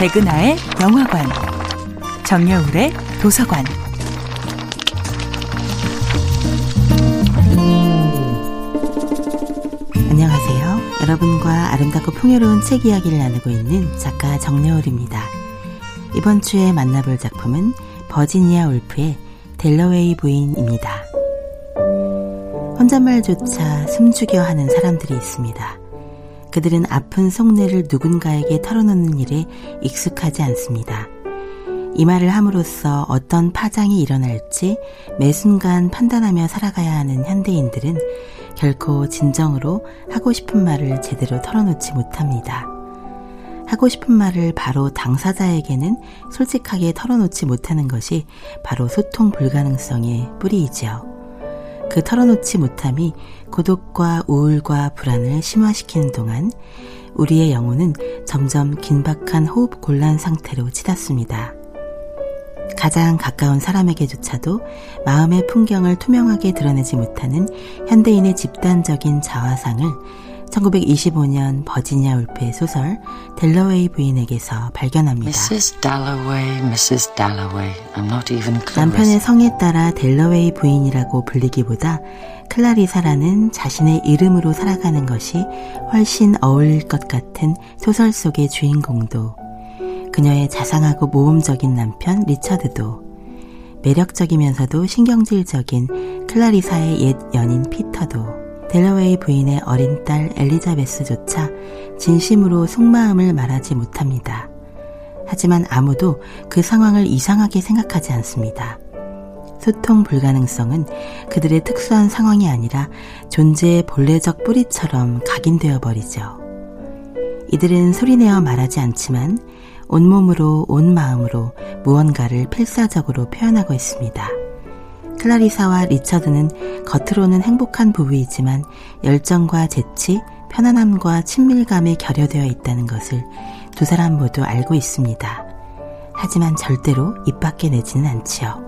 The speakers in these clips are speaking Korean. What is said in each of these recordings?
백은하의 영화관, 정여울의 도서관. 안녕하세요. 여러분과 아름답고 풍요로운 책 이야기를 나누고 있는 작가 정여울입니다. 이번 주에 만나볼 작품은 버지니아 울프의 델러웨이 부인입니다. 혼잣말조차 숨죽여 하는 사람들이 있습니다. 그들은 아픈 속내를 누군가에게 털어놓는 일에 익숙하지 않습니다. 이 말을 함으로써 어떤 파장이 일어날지 매 순간 판단하며 살아가야 하는 현대인들은 결코 진정으로 하고 싶은 말을 제대로 털어놓지 못합니다. 하고 싶은 말을 바로 당사자에게는 솔직하게 털어놓지 못하는 것이 바로 소통 불가능성의 뿌리이지요. 그 털어놓지 못함이 고독과 우울과 불안을 심화시키는 동안 우리의 영혼은 점점 긴박한 호흡 곤란 상태로 치닫습니다. 가장 가까운 사람에게조차도 마음의 풍경을 투명하게 드러내지 못하는 현대인의 집단적인 자화상을 1925년 버지니아 울프의 소설 델러웨이 부인에게서 발견합니다. Mrs. Dalloway, Mrs. Dalloway. I'm not even 남편의 성에 따라 델러웨이 부인이라고 불리기보다 클라리사라는 자신의 이름으로 살아가는 것이 훨씬 어울릴 것 같은 소설 속의 주인공도 그녀의 자상하고 모험적인 남편 리처드도 매력적이면서도 신경질적인 클라리사의 옛 연인 피터도 델러웨이 부인의 어린 딸 엘리자베스조차 진심으로 속마음을 말하지 못합니다. 하지만 아무도 그 상황을 이상하게 생각하지 않습니다. 소통 불가능성은 그들의 특수한 상황이 아니라 존재의 본래적 뿌리처럼 각인되어 버리죠. 이들은 소리내어 말하지 않지만 온몸으로 온 마음으로 무언가를 필사적으로 표현하고 있습니다. 클라리사와 리처드는 겉으로는 행복한 부부이지만 열정과 재치, 편안함과 친밀감에 결여되어 있다는 것을 두 사람 모두 알고 있습니다. 하지만 절대로 입 밖에 내지는 않지요.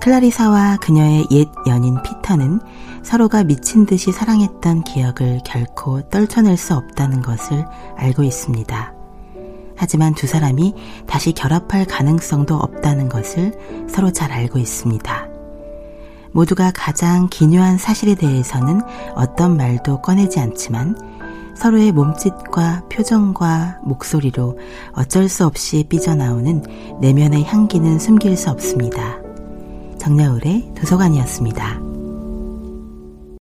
클라리사와 그녀의 옛 연인 피터는 서로가 미친 듯이 사랑했던 기억을 결코 떨쳐낼 수 없다는 것을 알고 있습니다. 하지만 두 사람이 다시 결합할 가능성도 없다는 것을 서로 잘 알고 있습니다. 모두가 가장 기묘한 사실에 대해서는 어떤 말도 꺼내지 않지만 서로의 몸짓과 표정과 목소리로 어쩔 수 없이 삐져나오는 내면의 향기는 숨길 수 없습니다. 정야울의 도서관이었습니다.